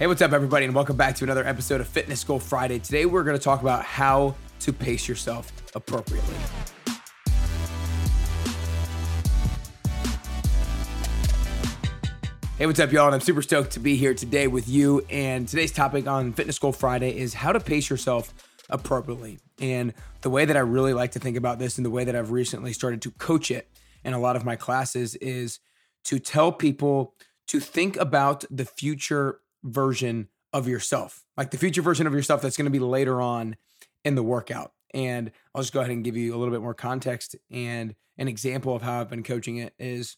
Hey, what's up, everybody, and welcome back to another episode of Fitness Goal Friday. Today, we're going to talk about how to pace yourself appropriately. Hey, what's up, y'all? And I'm super stoked to be here today with you. And today's topic on Fitness Goal Friday is how to pace yourself appropriately. And the way that I really like to think about this and the way that I've recently started to coach it in a lot of my classes is to tell people to think about the future version of yourself, like the future version of yourself that's going to be later on in the workout. And I'll just go ahead and give you a little bit more context and an example of how I've been coaching it is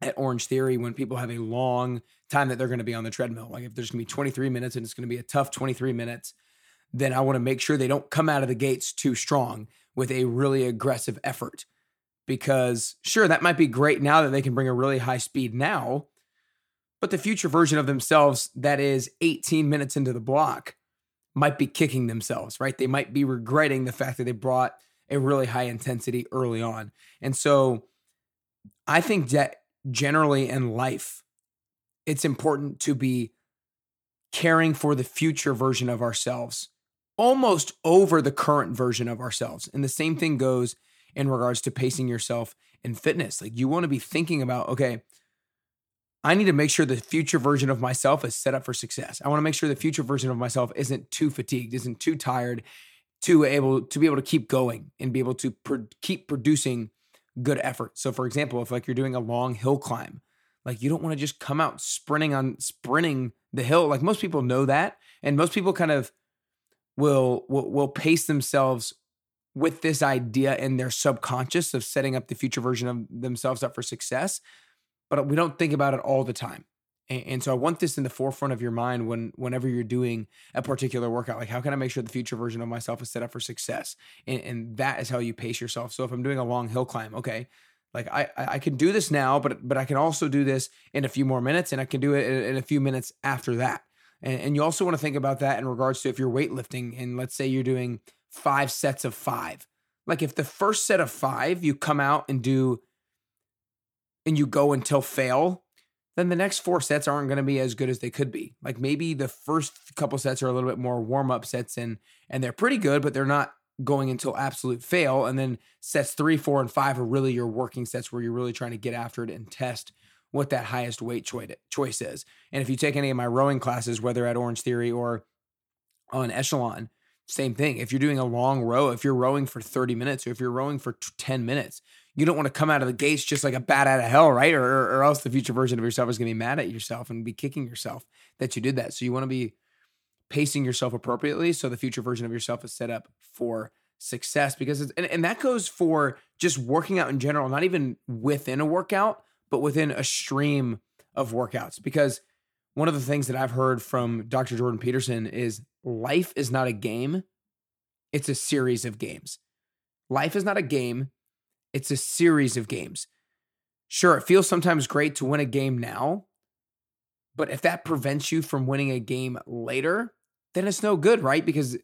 at Orange Theory when people have a long time that they're going to be on the treadmill. Like if there's going to be 23 minutes and it's going to be a tough 23 minutes, then I want to make sure they don't come out of the gates too strong with a really aggressive effort. Because sure, that might be great now that they can bring a really high speed now, but the future version of themselves that is 18 minutes into the block might be kicking themselves, right? They might be regretting the fact that they brought a really high intensity early on. And so I think that generally in life, it's important to be caring for the future version of ourselves almost over the current version of ourselves. And the same thing goes in regards to pacing yourself in fitness. Like you want to be thinking about, okay, I need to make sure the future version of myself is set up for success. I want to make sure the future version of myself isn't too fatigued, isn't too tired, to able to be able to keep going and be able to keep producing good effort. So, for example, if like you're doing a long hill climb, like you don't want to just come out sprinting on sprinting the hill. Like most people know that, and most people kind of will will, will pace themselves with this idea in their subconscious of setting up the future version of themselves up for success but we don't think about it all the time. And, and so I want this in the forefront of your mind when whenever you're doing a particular workout. Like, how can I make sure the future version of myself is set up for success? And, and that is how you pace yourself. So if I'm doing a long hill climb, okay, like I I can do this now, but but I can also do this in a few more minutes, and I can do it in, a few minutes after that. And, and you also want to think about that in regards to if you're weightlifting, and let's say you're doing five sets of five. Like if the first set of five you come out and do and you go until fail, then the next four sets aren't going to be as good as they could be. Like maybe the first couple sets are a little bit more warm up sets and and they're pretty good, but they're not going until absolute fail. And then sets three, four, and five are really your working sets where you're really trying to get after it and test what that highest weight choice is. And if you take any of my rowing classes, whether at Orange Theory or on Echelon, same thing. If you're doing a long row, if you're rowing for 30 minutes or if you're rowing for 10 minutes, you don't want to come out of the gates just like a bat out of hell, right? Or, or else the future version of yourself is going to be mad at yourself and be kicking yourself that you did that. So you want to be pacing yourself appropriately so the future version of yourself is set up for success because it's, and, and that goes for just working out in general, not even within a workout, but within a stream of workouts. Because one of the things that I've heard from Dr. Jordan Peterson is life is not a game, it's a series of games. Life is not a game, it's a series of games. Sure, it feels sometimes great to win a game now, but if that prevents you from winning a game later, then it's no good, right? Because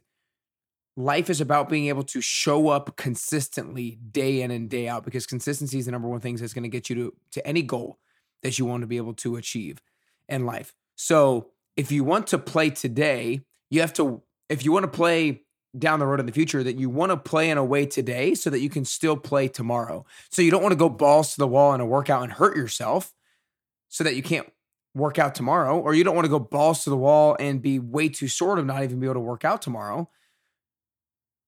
life is about being able to show up consistently day in and day out because consistency is the number one thing that's going to get you to, to any goal that you want to be able to achieve in life. So if you want to play today, you have to, if you want to play down the road in the future that you want to play in a way today so that you can still play tomorrow. So you don't want to go balls to the wall in a workout and hurt yourself so that you can't work out tomorrow, or you don't want to go balls to the wall and be way too sore to not even be able to work out tomorrow.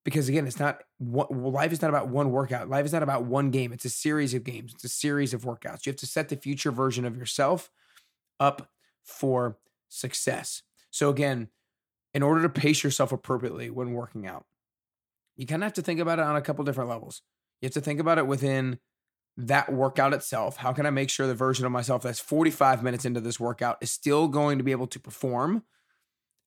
Because again, it's not life is not about one workout. Life is not about one game. It's a series of games. It's a series of workouts. You have to set the future version of yourself up for success. So again, in order to pace yourself appropriately when working out, you kind of have to think about it on a couple different levels. You have to think about it within that workout itself. How can I make sure the version of myself that's 45 minutes into this workout is still going to be able to perform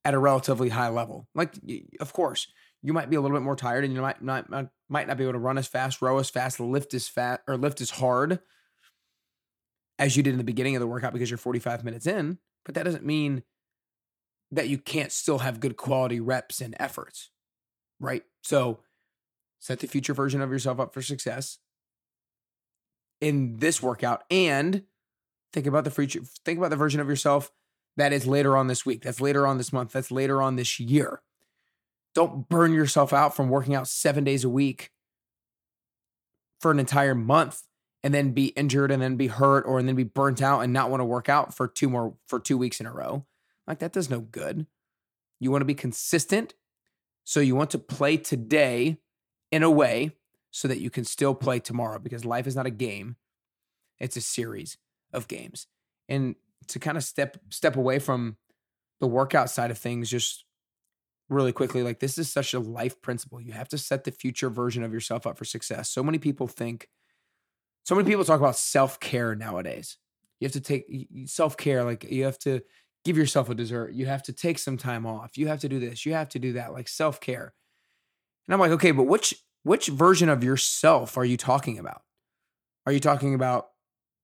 at a relatively high level? Like, of course, you might be a little bit more tired and you might not might not be able to run as fast, row as fast, lift as fast, or lift as hard as you did in the beginning of the workout because you're 45 minutes in. But that doesn't mean that you can't still have good quality reps and efforts, right? So set the future version of yourself up for success in this workout and think about the future think about the version of yourself that is later on this week, that's later on this month, that's later on this year. Don't burn yourself out from working out seven days a week for an entire month and then be injured and then be hurt or and then be burnt out and not want to work out for two more for two weeks in a row. Like that does no good. You want to be consistent. So you want to play today in a way so that you can still play tomorrow because life is not a game. It's a series of games. And to kind of step step away from the workout side of things just really quickly like this is such a life principle. You have to set the future version of yourself up for success. So many people think so many people talk about self-care nowadays. You have to take self-care like you have to give yourself a dessert. You have to take some time off. You have to do this. You have to do that like self-care. And I'm like, "Okay, but which which version of yourself are you talking about? Are you talking about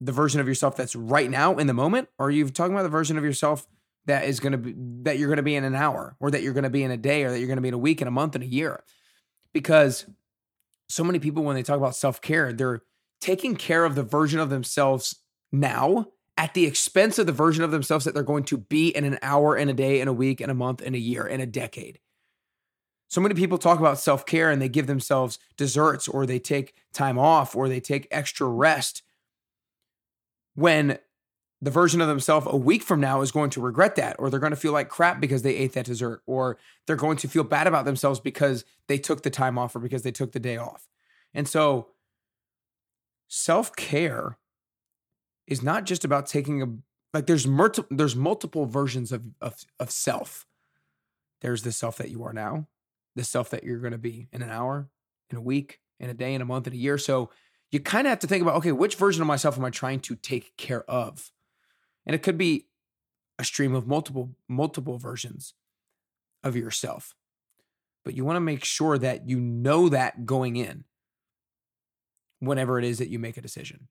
the version of yourself that's right now in the moment or are you talking about the version of yourself that is going to be that you're going to be in an hour or that you're going to be in a day or that you're going to be in a week in a month in a year because so many people when they talk about self-care they're taking care of the version of themselves now at the expense of the version of themselves that they're going to be in an hour in a day in a week in a month in a year in a decade so many people talk about self-care and they give themselves desserts or they take time off or they take extra rest when the version of themselves a week from now is going to regret that, or they're going to feel like crap because they ate that dessert, or they're going to feel bad about themselves because they took the time off or because they took the day off. And so, self care is not just about taking a like there's multiple there's multiple versions of, of of self. There's the self that you are now, the self that you're going to be in an hour, in a week, in a day, in a month, in a year. So you kind of have to think about okay, which version of myself am I trying to take care of? And it could be a stream of multiple multiple versions of yourself. But you want to make sure that you know that going in whenever it is that you make a decision.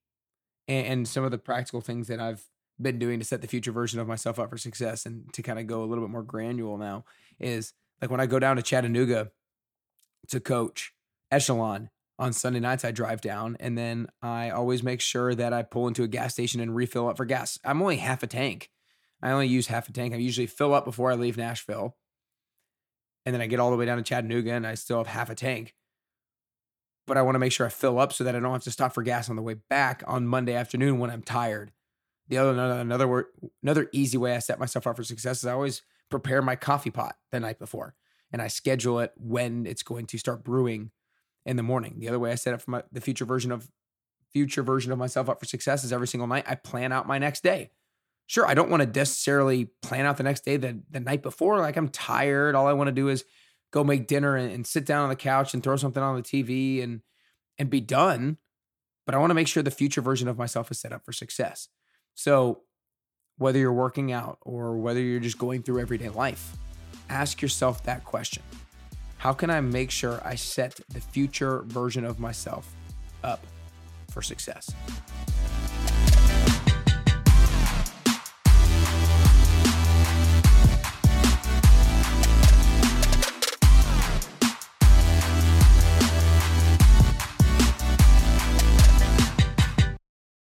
And, some of the practical things that I've been doing to set the future version of myself up for success and to kind of go a little bit more granular now is like when I go down to Chattanooga to coach Echelon, on Sunday nights, I drive down and then I always make sure that I pull into a gas station and refill up for gas. I'm only half a tank. I only use half a tank. I usually fill up before I leave Nashville. And then I get all the way down to Chattanooga and I still have half a tank. But I want to make sure I fill up so that I don't have to stop for gas on the way back on Monday afternoon when I'm tired. The other another another word, another easy way I set myself up for success is I always prepare my coffee pot the night before and I schedule it when it's going to start brewing in the morning. The other way I set up for my, the future version of future version of myself up for success is every single night I plan out my next day. Sure, I don't want to necessarily plan out the next day the, the night before. Like I'm tired. All I want to do is go make dinner and, and sit down on the couch and throw something on the TV and and be done. But I want to make sure the future version of myself is set up for success. So whether you're working out or whether you're just going through everyday life, ask yourself that question. How can I make sure I set the future version of myself up for success?